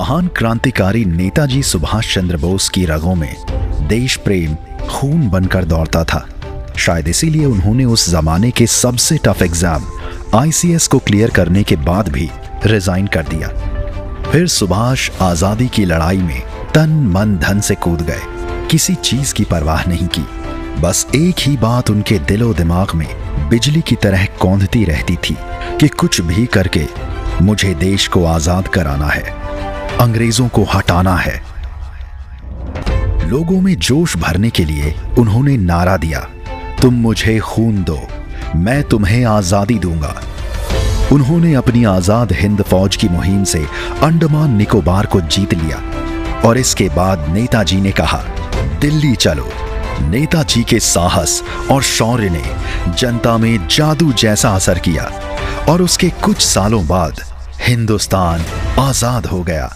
महान क्रांतिकारी नेताजी सुभाष चंद्र बोस की रगों में देश प्रेम खून बनकर दौड़ता था। शायद इसीलिए उन्होंने उस जमाने के सबसे टफ एग्ज़ाम आईसीएस को क्लियर करने के बाद भी रिजाइन कर दिया। फिर सुभाष आज़ादी की लड़ाई में तन मन धन से कूद गए। किसी चीज़ की परवाह नहीं की। बस एक ही बात उनके दिलो दिमाग में बिजली की तरह कौंधती रहती थी कि कुछ भी करके मुझे देश को आज़ाद कराना है। अंग्रेज़ों को हटाना है। लोगों में जोश भरने के लिए उन्होंने नारा दिया। तुम मुझे खून दो, मैं तुम्हें आज़ादी दूँगा। उन्होंने अपनी आज़ाद हिंद फौज की मुहिम से अंडमान निकोबार को जीत लिया। और इसके बाद नेताजी ने कहा, दिल्ली चलो। नेताजी के साहस और शौर्य ने जनता में जादू जैसा असर किया। और उसके कुछ सालों बाद हिंदुस्तान आज़ाद हो गया।